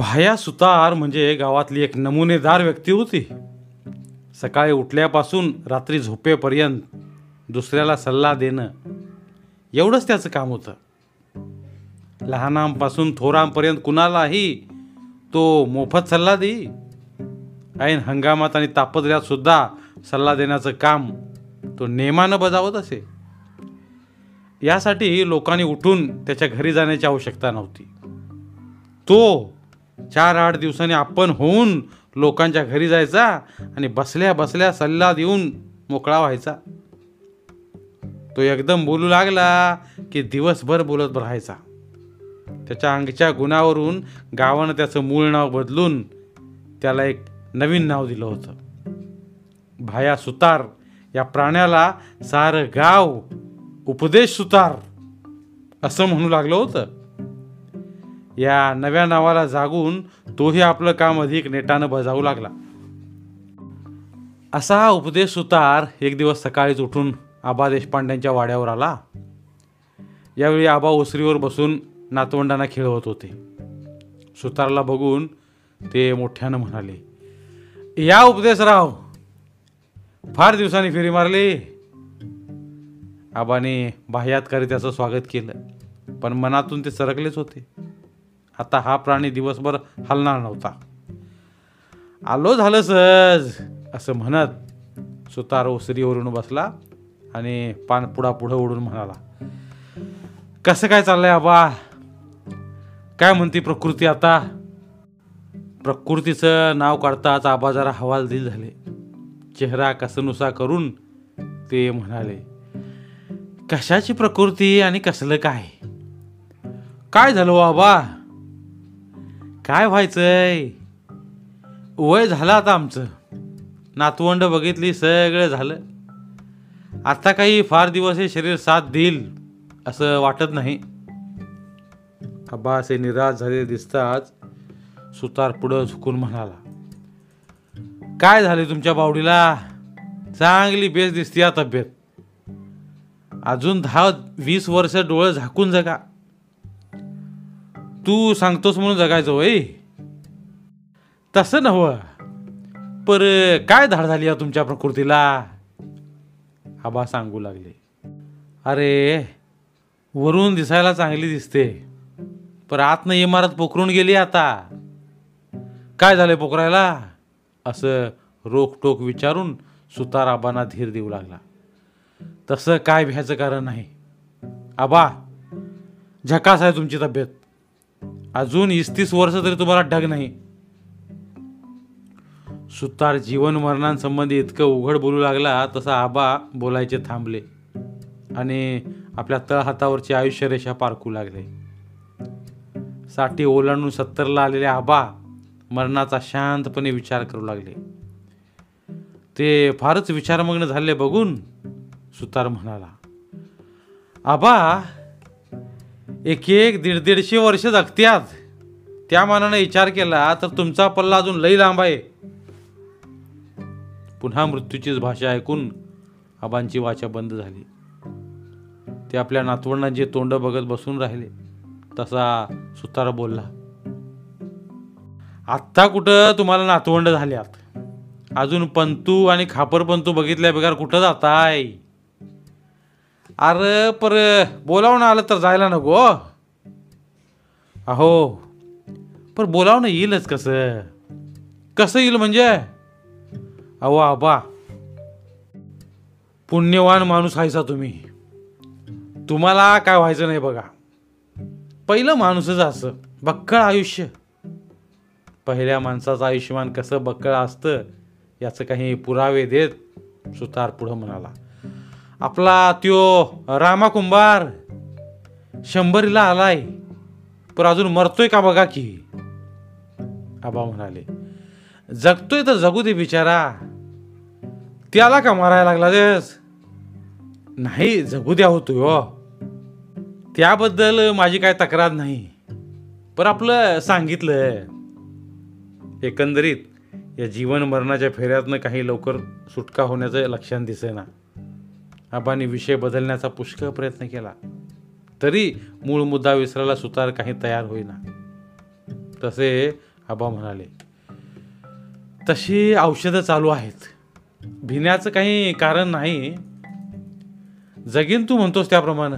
भाया सुतार म्हणजे गावातली एक नमुनेदार व्यक्ती होती. सकाळी उठल्यापासून रात्री झोपेपर्यंत दुसऱ्याला सल्ला देणं एवढंच त्याचं काम होतं. लहानांपासून थोरांपर्यंत कुणालाही तो मोफत सल्ला देई. ऐन हंगामात आणि तापदऱ्यात सुद्धा सल्ला देण्याचं काम तो नेमानं बजावत असे. यासाठी लोकांनी उठून त्याच्या घरी जाण्याची आवश्यकता नव्हती. तो चार आठ दिवसांनी आपण होऊन लोकांच्या घरी जायचा आणि बसल्या बसल्या सल्ला देऊन मोकळा व्हायचा. तो एकदम बोलू लागला की दिवसभर बोलत राहायचा. त्याच्या अंगच्या गुणावरून गावानं त्याचं मूळ नाव बदलून त्याला एक नवीन नाव दिलं होतं. भाया सुतार या प्राण्याला सारं गाव उपदेश सुतार असं म्हणू लागलं होतं. या नव्या नावाला जागून तोही आपलं काम अधिक नेटानं बजावू लागला. असा हा उपदेश सुतार एक दिवस सकाळीच उठून आबा देशपांड्यांच्या वाड्यावर आला. यावेळी आबा ओसरीवर बसून नातवंडांना खेळवत होते. सुतारला बघून ते मोठ्यानं म्हणाले या उपदेशराव फार दिवसांनी फेरी मारली. आबाने बाह्यातकारी त्याचं स्वागत केलं पण मनातून ते सरकलेच होते. आता हा प्राणी दिवसभर हलणार नव्हता. आलो झालं सहज असं म्हणत सुतार ओसरीवरून बसला आणि पान पुढा पुढं ओढून म्हणाला कसं काय चाललंय आबा? काय म्हणते प्रकृती आता? प्रकृतीचं नाव काढताच आबा जरा हवालदिल झाले. चेहरा कसनुसा करून ते म्हणाले कशाची प्रकृती आणि कसलं काय? काय झालं हो आबा? काय व्हायचंय? वय झालं आता आमचं. नातवंड बघितली सगळं झालं. आता काही फार दिवस हे शरीर साथ देईल असं वाटत नाही. आबा असे निराश झाले दिसताच सुतार पुढं झुकून म्हणाला काय झाले तुमच्या बावडीला? चांगली बेस दिसते या तब्येत. अजून दहा वीस वर्ष डोळं झाकून जगा. तू सांगतोस म्हणून जगायचं वय तसं नव्ह. पर काय धाड झाली या तुमच्या प्रकृतीला? आबा सांगू लागले. अरे वरून दिसायला चांगली दिसते. पर आतनं इमारत पोखरून गेली आता. काय झालंय पोखरायला? असं रोखटोक विचारून सुतार आबांना धीर देऊ लागला. तसं काय भ्यायचं कारण नाही. आबा झकास आहे तुमची तब्येत. अजून इसतीस वर्ष तरी तुम्हाला ढग नाही. सुतार जीवन मरणांसंबंधी इतकं उघड बोलू लागला तसा आबा बोलायचे थांबले. आणि आपल्या तळहातावरची आयुष्य रेषा पारखू लागले. साठी ओलांडून सत्तरला आलेले आबा मरणाचा शांतपणे विचार करू लागले. ते फारच विचारमग्न झाले बघून सुतार म्हणाला आबा एक एक दीड दीडशे वर्ष जगत्यात त्या मानाने विचार केला तर तुमचा पल्ला अजून लई लांब आहे. पुन्हा मृत्यूचीच भाषा ऐकून आबांची वाचा बंद झाली. ते आपल्या नातवंडांचे तोंड बघत बसून राहिले तसा सुतारा बोलला. आत्ता कुठं तुम्हाला नातवंड झाल्यात? अजून पंतू आणि खापर पंतू बघितल्या बेकार कुठं जाताय? अरे पर बोलावणं आलं तर जायला नको हो. अहो पर बोलावणं येईलच कसं? कसं येईल म्हणजे? अहो आबा पुण्यवान माणूस आहेसा तुम्ही. तुम्हाला काय व्हायचं नाही बघा. पहिलं माणूसच असं बक्कळ आयुष्य. पहिल्या माणसाचं आयुष्यमान कसं बक्कळ असतं याचं काही पुरावे देत सुतार पुढं म्हणाला. आपला त्यो रामा कुंभार शंभरीला आलाय. पण अजून मरतोय का बघा की? आबा म्हणाले जगतोय तर जगू दे बिचारा. त्याला का मारायला लागला तेस नाही जगू द्या होतोय हो. त्याबद्दल माझी काय तक्रार नाही. पण आपलं सांगितलं एकंदरीत या जीवन मरणाच्या फेऱ्यातनं काही लवकर सुटका होण्याचं लक्षण दिसेना. आबांनी विषय बदलण्याचा पुष्कळ प्रयत्न केला. तरी मूळ मुद्दा विसरायला सुतार काही तयार होईना. तसे आबा म्हणाले तशी औषधं चालू आहेत. भिण्याचं काही कारण नाही. जगीन तू म्हणतोस त्याप्रमाणे.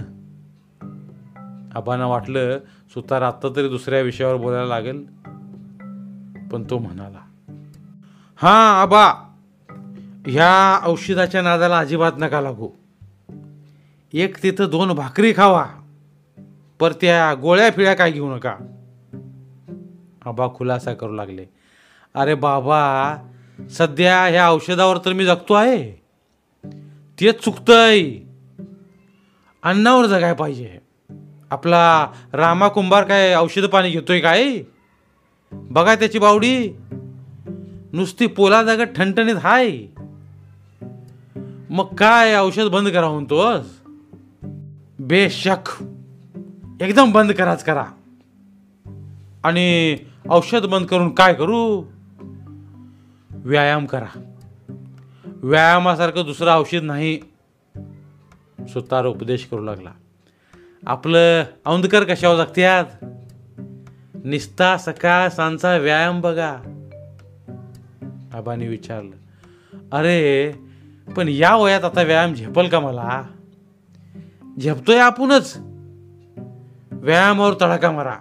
आबांना वाटलं सुतार आत्ता तरी दुसऱ्या विषयावर बोलायला लागेल. पण तो म्हणाला हा आबा ह्या औषधाच्या नादाला अजिबात नका लागू. एक तिथं दोन भाकरी खावा पर त्या गोळ्या फिळ्या काय घेऊ नका. आबा खुलासा करू लागले. अरे बाबा सध्या ह्या औषधावर तर मी जगतो आहे. ते चुकतंय. अन्नावर जगाय पाहिजे. आपला रामा कुंभार काय औषध पाणी घेतोय काय? बघा त्याची बावडी. नुसती पोला जागा ठणठणीत हाय. मग काय औषध बंद करा म्हणतोस? बेशक. एकदम बंद कराच करा. आणि औषध बंद करून काय करू? व्यायाम करा. व्यायामासारखं दुसरं औषध नाही. सुतार उपदेश करू लागला. आपलं औंधकर कशावर जगत्यात निस्ता सकाळ सांचा व्यायाम बघा. आबाने विचारलं अरे पण या वयात आता व्यायाम झेपल का मला? झेपतोय आपणच. व्यायामावर तडाखा मारा.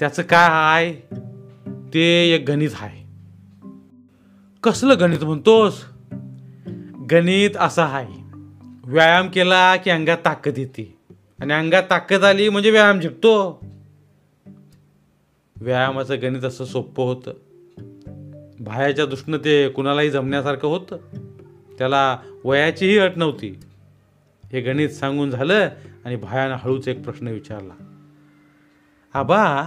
त्याचं काय आहे ते एक गणित आहे कसलं गणित म्हणतोस? गणित असं आहे व्यायाम केला की अंगात ताकद येते. आणि अंगात ताकद आली म्हणजे व्यायाम झेपतो. व्यायामाचं गणित असं सोपं होतं. बाहेरच्या दृष्टीनं ते कुणालाही जमण्यासारखं होतं. त्याला वयाचीही अट नव्हती. हे गणित सांगून झालं आणि भायानं हळूच एक प्रश्न विचारला. आबा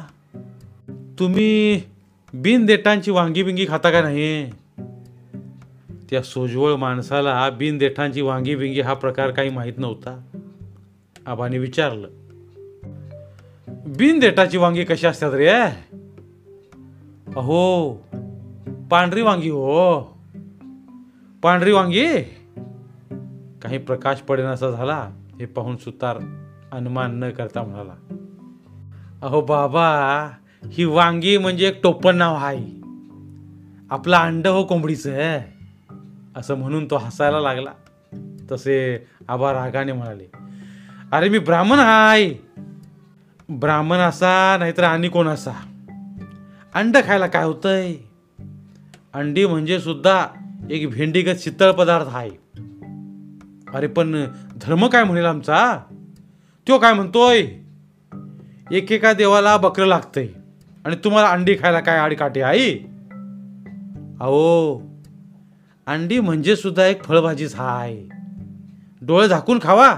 तुम्ही बिनदेठांची वांगी बिंगी खाता का नाही? त्या सोजवळ माणसाला बिन देठांची वांगी बिंगी हा प्रकार काही माहीत नव्हता. आबाने विचारलं बिन देठाची वांगी कशी असतात रे? अहो पांढरी वांगी हो. पांढरी वांगी? काही प्रकाश पडेनासा झाला हे पाहून सुतार अनुमान न करता म्हणाला अहो बाबा ही वांगी म्हणजे एक टोपण नाव आहे आपला अंड हो कोंबडीचं असं म्हणून तो हसायला लागला. तसे आबा रागाने म्हणाले अरे मी ब्राह्मण हाय. ब्राह्मण असा नाहीतर आणि कोण असा? अंड खायला काय होतंय? अंडी म्हणजे सुद्धा एक भेंडीगत शीतळ पदार्थ आहे अरे पण धर्म काय म्हणेल आमचा? तो काय म्हणतोय? एकेका देवाला बकरं लागतंय आणि तुम्हाला अंडी खायला काय आडकाठी आई? अहो अंडी म्हणजे सुद्धा एक फळभाजीच आहे डोळे झाकून खावा.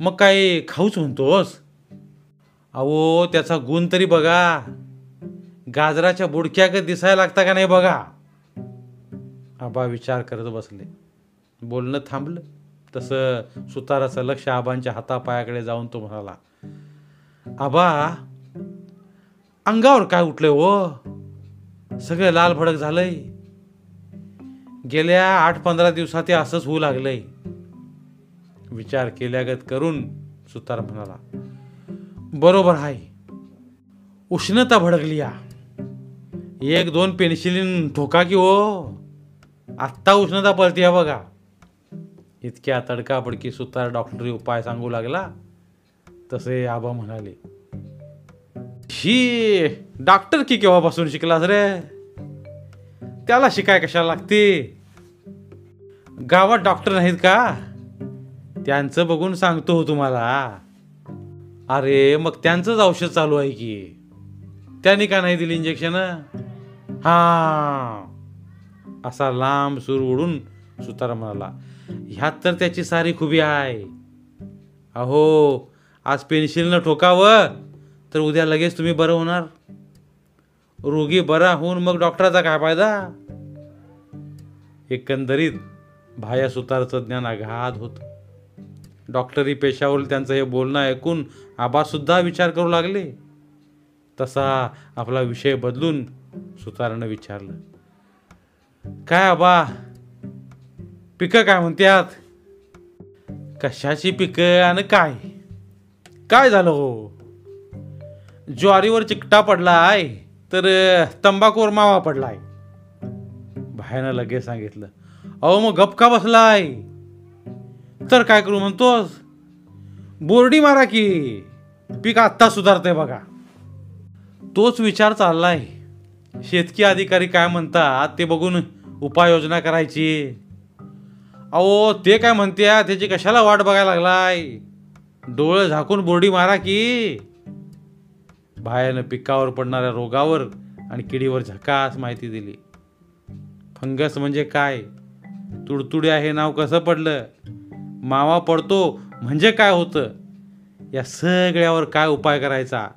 मग काय खाऊच म्हणतोस? अहो त्याचा गुण तरी बघा. गाजराच्या बुडक्या दिसायला लागता का नाही बघा? आबा विचार करत बसले. बोलणं थांबलं. तसं सुताराचं लक्ष आबांच्या हातापायाकडे जाऊन तो म्हणाला आबा अंगावर काय उठलंय हो? सगळं लाल भडक झालंय. गेल्या आठ पंधरा दिवसात ते असंच होऊ लागलंय. विचार केल्यागत करून सुतार म्हणाला बरोबर आहे. उष्णता भडकली या. एक दोन पेन्सिलिन ठोका की हो. आत्ता उष्णता पळते बघा. इतक्या तडकाबडकी सुतार डॉक्टरी उपाय सांगू लागला तसे आबा म्हणाले ही डॉक्टर की केव्हापासून शिकलास रे? त्याला शिकाय कशाला लागते? गावात डॉक्टर नाहीत का? त्यांचं बघून सांगतो हो तुम्हाला. अरे मग त्यांचंच औषध चालू आहे की? त्यांनी का नाही दिली इंजेक्शन हा. असा लांब सूर उडून सुतार म्हणाला ह्यात तर त्याची सारी खुबी आहे. अहो आज पेन्शिलनं ठोकावं तर उद्या लगेच तुम्ही बरं होणार. रोगी बरा होऊन मग डॉक्टराचा काय फायदा? एकंदरीत भाया सुतारचं ज्ञान आघात होत. डॉक्टरी पेशावर त्यांचं हे बोलणं ऐकून आबासुद्धा विचार करू लागले. तसा आपला विषय बदलून सुतारानं विचारलं. काय आबा पिकं काय म्हणतात कशाची पिकं आणि काय? काय झालं हो? ज्वारीवर चिकटा पडला आहे तर तंबाखूवर मावा पडलाय. भायानं लगेच सांगितलं अहो मग गपका बसलाय? तर काय करू म्हणतोस? बोर्डी मारा की पीक आत्ता सुधारतंय बघा. तोच विचार चाललाय. शेतकी अधिकारी काय म्हणतात ते बघून उपाययोजना करायची. अहो ते काय म्हणते त्याची कशाला वाट बघायला लागलाय? डोळे झाकून बोर्डी मारा की. बायानं पिकावर पडणाऱ्या रोगावर आणि किडीवर झकास माहिती दिली. फंगस म्हणजे काय? तुडतुड्या हे नाव कसं पडलं? मावा पडतो म्हणजे काय होतं? या सगळ्यावर काय उपाय करायचा?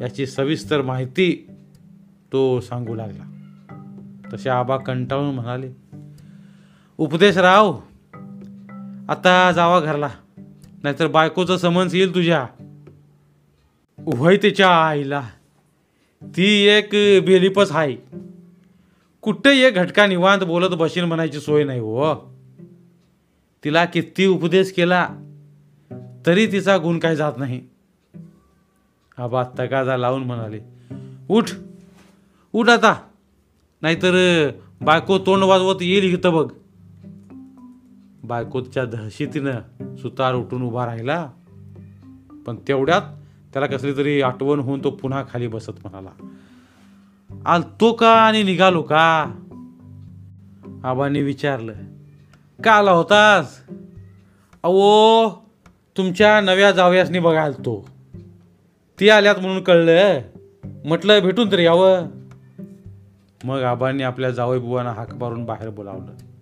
याची सविस्तर माहिती तो सांगू लागला. तसे आबा कंटाळून म्हणाले उपदेश राव. आता जावा घरला. नाहीतर बायकोचं समन्स येईल तुझ्या. उभय त्याच्या आईला. ती एक बेलिपच आहे कुठे एक घटका निवांत बोलत बशीन म्हणायची सोय नाही हो. तिला किती उपदेश केला तरी तिचा गुण काही जात नाही. आबा तगादा लावून म्हणाले उठ उठ आता. नाहीतर बायको तोंड वाजवत येईल इथं बघ. बायकोच्या दहशतीनं सुतार उठून उभा राहिला. पण तेवढ्यात त्याला कसली तरी आठवण होऊन तो पुन्हा खाली बसत म्हणाला आलतो का आणि निघालो का? आबांनी विचारलं का आला होतास? अहो तुमच्या नव्या जावयासनी बघायला तो ती आल्यात म्हणून कळलं. म्हटलं भेटून तरी यावं. मग आबांनी आपल्या जावई बुवांना हाक मारून बाहेर बोलावलं.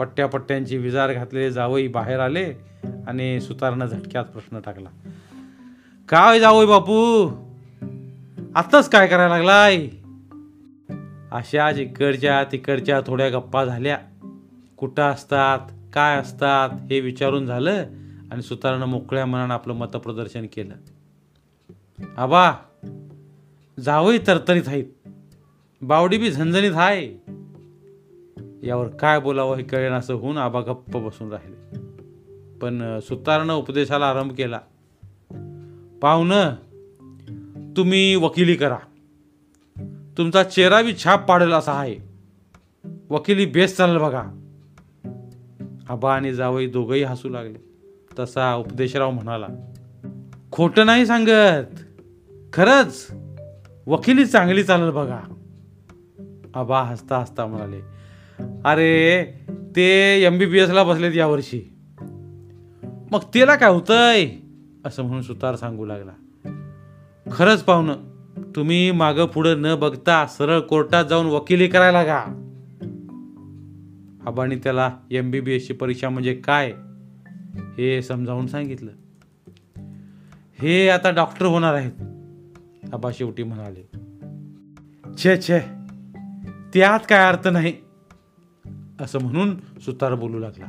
पट्ट्या पट्ट्यांची विजार घातलेले जावई बाहेर आले आणि सुतारनं झटक्यात प्रश्न टाकला. काय जावई बापू? आत्ताच काय करायला लागलाय? अशाच इकडच्या तिकडच्या थोड्या गप्पा झाल्या. कुठं असतात? काय असतात? हे विचारून झालं आणि सुतारानं मोकळ्या मनानं आपलं मतप्रदर्शन केलं. आबा जावई तरतरीत आहेत. बावडी बी झणझणीत आहे यावर काय बोलावं हे कळेन असं होऊन आबा गप्प बसून राहिले. पण सुतारनं उपदेशाला आरंभ केला. पाहुणं तुम्ही वकिली करा. तुमचा चेहरा बी छाप पाडेल असा आहे. वकिली बेस चालेल बघा. आबा आणि जावई दोघंही हसू लागले. तसा उपदेशराव म्हणाला खोटं नाही सांगत. खरंच वकिली चांगली चालेल बघा. आबा हसता हसता म्हणाले अरे ते एम बी बी एसला बसलेत यावर्षी. मग त्याला काय होतंय? असं म्हणून सुतार सांगू लागला. खरंच पाहुणं तुम्ही मागं पुढं न बघता सरळ कोर्टात जाऊन वकिली करायला का आबांनी त्याला एम बी बी एसची परीक्षा म्हणजे काय हे समजावून सांगितलं. हे आता डॉक्टर होणार आहेत आबा शेवटी म्हणाले. छे छे त्यात काय अर्थ नाही. असं म्हणून सुतार बोलू लागला.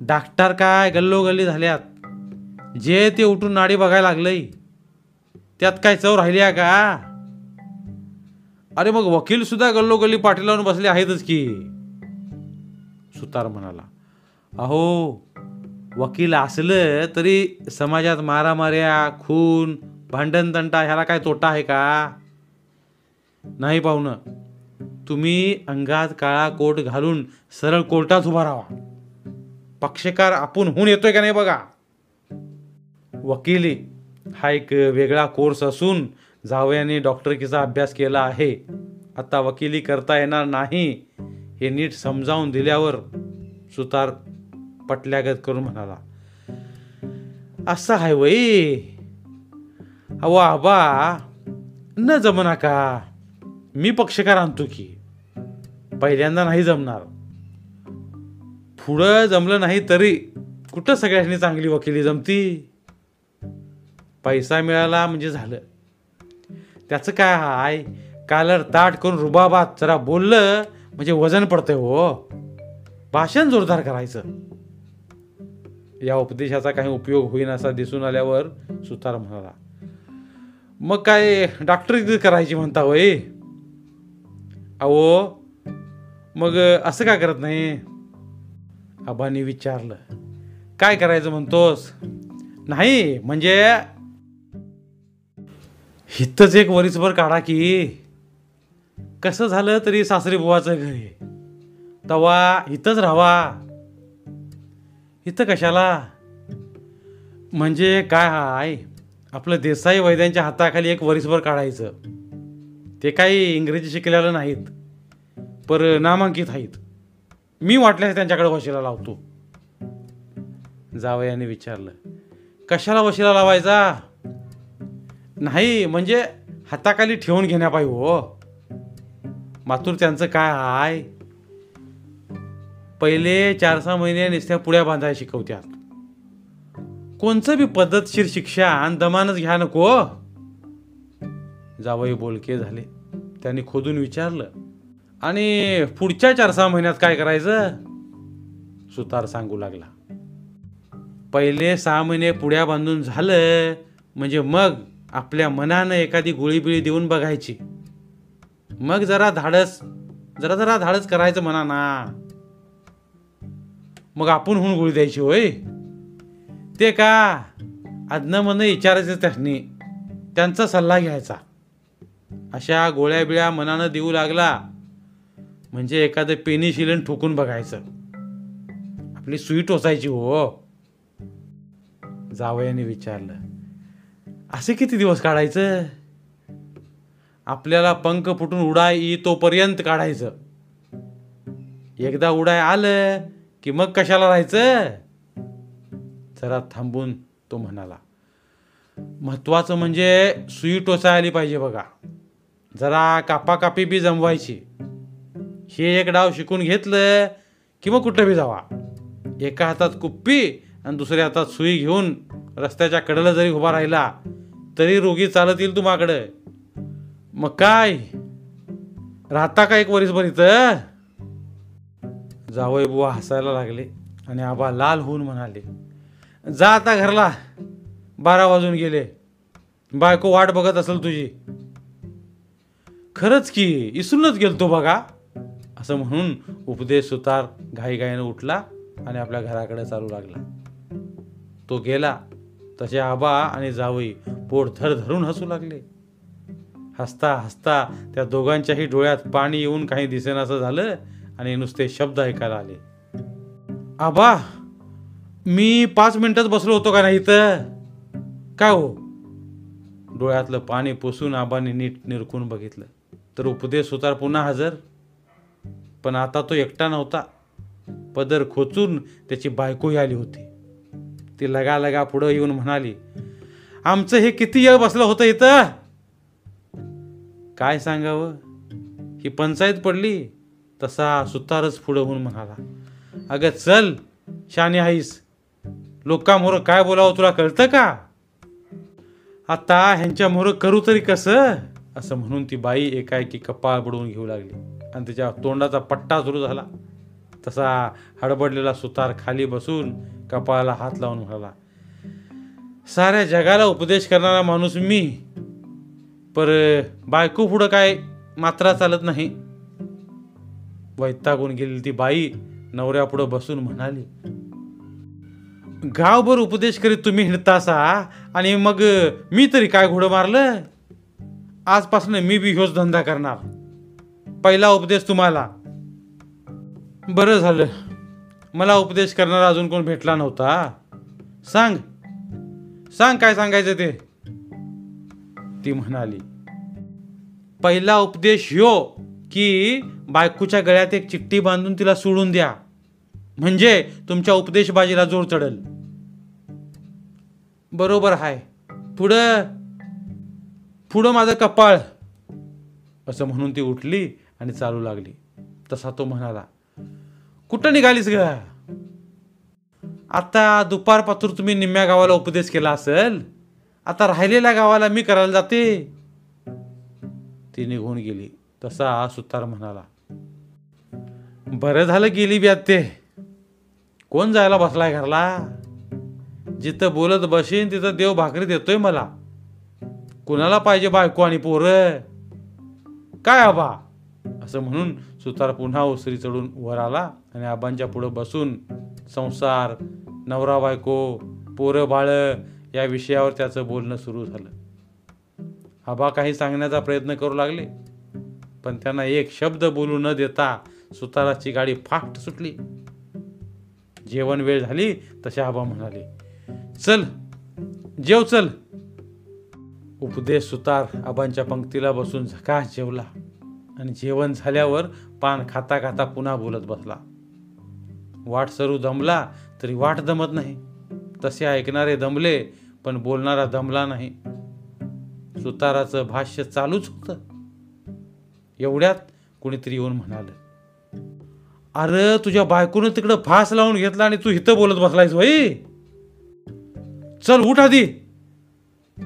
डाक्टर काय गल्लोगल्ली झाल्यात? जे ते उठून नाडी बघायला लागलंय त्यात काय चव राहिली आहे का? अरे मग वकील सुद्धा गल्लोगल्ली पाठी लावून बसले आहेतच की. सुतार म्हणाला अहो वकील असलं तरी समाजात मारामाऱ्या खून भांडण तंटा ह्याला काय तोटा आहे का? नाही पाहुणं. तुम्ही अंगात काळा कोट घालून सरळ कोर्टात उभा राहा. पक्षकार आपण होऊन येतोय का नाही बघा? वकिली हा एक वेगळा कोर्स असून जावयाने डॉक्टरकीचा अभ्यास केला आहे. आता वकिली करता येणार नाही हे नीट समजावून दिल्यावर सुतार पटल्यागत करून म्हणाला असं आहे वई अहो आबा न जमना का? मी पक्षकार आणतो की. पहिल्यांदा नाही जमणार. पुढं जमलं नाही तरी कुठं सगळ्यांनी चांगली वकिली जमती? पैसा मिळाला म्हणजे झालं. त्याचं काय हाय कालर ताट करून रुबाबात जरा बोललं म्हणजे वजन पडतंय हो. भाषण जोरदार करायचं. या उपदेशाचा काही उपयोग होईन असा दिसून आल्यावर सुतार म्हणाला. मग काय डॉक्टर करायची म्हणता होय? अहो मग असं का करत नाही? आबांनी विचारलं. काय करायचं म्हणतोस? नाही म्हणजे हितच एक वरीसभर काढा की. कसं झालं तरी सासरी बुवाचं घर? आहे तवा इथंच राहावा. इथं कशाला? म्हणजे काय हाय आपलं देसाई वैद्यांच्या हाताखाली एक वरीसभर काढायचं. ते काही इंग्रजी शिकलेलं नाहीत. पर नामांकित आहेत. मी वाटल्यास त्यांच्याकडे वशिला लावतो. जावयाने विचारलं कशाला वशिला लावायचा? नाही म्हणजे हाताखाली ठेवून घेण्यापायी हो. मातूर त्यांचं काय हाय? पहिले चार सहा महिने नुसत्या पुड्या बांधायला शिकवत्यात. कोणचं बी पद्धतशीर शिक्षा आणि दमानच घ्या नको. जावई बोलके झाले. त्यांनी खोदून विचारलं आणि पुढच्या चार सहा महिन्यात काय करायचं? सुतार सांगू लागला. पहिले सहा महिने पुढ्या बांधून झालं म्हणजे मग आपल्या मनानं एखादी गोळी बिळी देऊन बघायची. मग जरा धाडस जरा जरा धाडस करायचं म्हणा ना मग आपण होऊन गोळी द्यायची होय. ते का? आदनं मन विचारायचं त्यांनी. त्यांचा सल्ला घ्यायचा. अशा गोळ्या बिळ्या मनानं देऊ लागला. म्हणजे एखादं पेनिशिलन ठोकून बघायचं. आपली सुई टोचायची हो. जावयाने विचारलं असे किती दिवस काढायचं? आपल्याला पंख फुटून उडाय येतोपर्यंत तोपर्यंत काढायचं. एकदा उडाय आलं की मग कशाला राहायचं? जरा थांबून तो म्हणाला महत्वाचं म्हणजे सुई टोचा आली पाहिजे बघा. जरा कापाकापी बी जमवायची. हे एक डाव शिकून घेतलं की मग कुठं बी जावा. एका हातात कुप्पी आणि दुसऱ्या हातात सुई घेऊन रस्त्याच्या कडेला जरी उभा राहिला तरी रोगी चालत येईल तुम्हाकडं. मग काय? राहता का एक वरीसभर इथं? जावई बुवा हसायला लागले आणि आबा लाल होऊन म्हणाले जा आता घरला. बारा वाजून गेले. बायको वाट बघत असेल तुझी. खरंच की इसरूनच गेलतो बघा. असं म्हणून उपदेश सुतार घाईघाईनं उठला आणि आपल्या घराकडे चालू लागला. तो गेला. तसे आबा आणि जावई पोट धर धरून हसू लागले. हसता हसता त्या दोघांच्याही डोळ्यात पाणी येऊन काही दिसेनासं झालं आणि नुसते शब्द ऐकायला आले. आबा मी पाच मिनिटात बसलो होतो का नाही इथं? काय हो? डोळ्यातलं पाणी पुसून आबाने नीट निरखून बघितलं. तर उपदेश सुतार पुन्हा हजर? पण आता तो एकटा नव्हता. पदर खोचून त्याची बायकोही आली होती. ती लगा लगा पुढं येऊन म्हणाली आमचं हे किती वेळ बसलं होतं इथं? काय सांगावं? ही पंचायत पडली तसा सुतारच पुढं होऊन म्हणाला. अगं चल शाने आईस लोकांमोर काय बोलावं तुला कळतं का? आता ह्यांच्यामोर करू तरी कसं? असं म्हणून ती बाई एकाएकी कपाळ बुडवून घेऊ लागली. आणि तिच्या तोंडाचा पट्टा सुरू झाला. तसा हडबडलेला सुतार खाली बसून कपाळाला हात लावून म्हणाला साऱ्या जगाला उपदेश करणारा माणूस मी. पर बायको पुढं काय मात्रा चालत नाही. वैतागून गेलेली ती बाई नवऱ्यापुढं बसून म्हणाली गावभर उपदेश करीत तुम्ही हिंडतासा? आणि मग मी तरी काय घोडं मारलं? आजपासून मी बी ह्योच धंदा करणार. पहिला उपदेश तुम्हाला. बरं झालं. मला उपदेश करणारा अजून कोण भेटला नव्हता? सांग. सांग काय सांगायचं ते? ती म्हणाली पहिला उपदेश यो की बायकोच्या गळ्यात एक चिठ्ठी बांधून तिला सोडून द्या. म्हणजे तुमच्या उपदेशबाजीला जोर चढल. बरोबर हाय. पुढं पुढं माझं कपाळ. असं म्हणून ती उठली आणि चालू लागली. तसा तो म्हणाला कुठं निघालीस ग? आता दुपार पातूर तुम्ही निम्म्या गावाला उपदेश केला असेल आता राहिलेल्या गावाला मी करायला जाते. ती निघून गेली. तसा सुतार म्हणाला बरं झालं गेली ब्यात ते कोण जायला बसलाय घरला? जिथं बोलत बसेन तिथं देव भाकरी देतोय मला. कुणाला पाहिजे बायको आणि पोरं? काय आबा? असं म्हणून सुतार पुन्हा ओसरी चढून वर आला आणि आबांच्या पुढं बसून संसार नवरा बायको पोरं बाळ या विषयावर त्याचं बोलणं सुरू झालं. आबा काही सांगण्याचा प्रयत्न करू लागले पण त्यांना एक शब्द बोलू न देता सुताराची गाडी फास्ट सुटली. जेवण वेळ झाली तसे आबा म्हणाले चल जेव चल. उपदेश सुतार आबांच्या पंक्तीला बसून झकास जेवला. आणि जेवण झाल्यावर पान खाता खाता पुन्हा बोलत बसला. वाट सरू दमला तरी वाट दमत नाही. तसे ऐकणारे दमले पण बोलणारा दमला नाही. सुताराचं भाष्य चालूच होतं. एवढ्यात कुणीतरी येऊन म्हणालं अरे तुझ्या बायकोनं तिकडं फास लावून घेतला आणि तू इथं बोलत बसलायस भाई चल उठ आधी.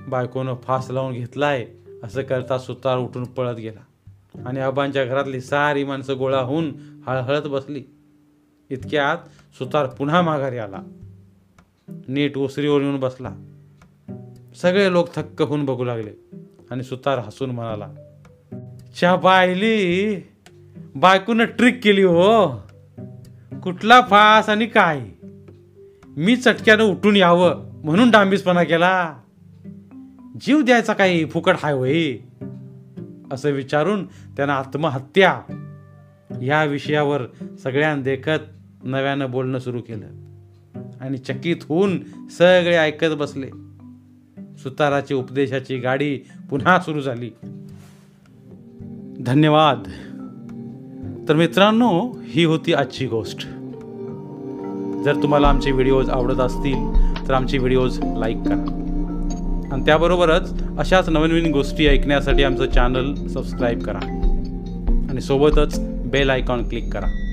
बायकोनं फास लावून घेतलाय असं करता सुतार उठून पळत गेला. आणि आबांच्या घरातली सारी माणसं गोळा होऊन हळहळत बसली. इतक्यात सुतार पुन्हा माघारी आला. नीट ओसरीवर येऊन बसला. सगळे लोक थक्क होऊन बघू लागले आणि सुतार हसून म्हणाला च्या बायली बायकोनं ट्रिक केली हो. कुठला फास आणि काय? मी चटक्यानं उठून यावं म्हणून डांबीसपणा केला. जीव द्यायचा काही फुकट हाय होई. असं विचारून त्यानं आत्महत्या या विषयावर सगळ्यां देखत नव्यानं बोलणं सुरू केलं. आणि चकित होऊन सगळे ऐकत बसले. सुताराची उपदेशाची गाडी पुन्हा सुरू झाली. धन्यवाद. तर मित्रांनो ही होती आजची गोष्ट. जर तुम्हाला आमचे व्हिडिओज आवडत असतील तर आमचे व्हिडिओज लाईक करा. आणि त्याबरोबरच अशाच नवीन गोष्टी ऐकण्यासाठी आमचं चॅनल सबस्क्राईब करा. आणि सोबतच बेल आयकॉन क्लिक करा.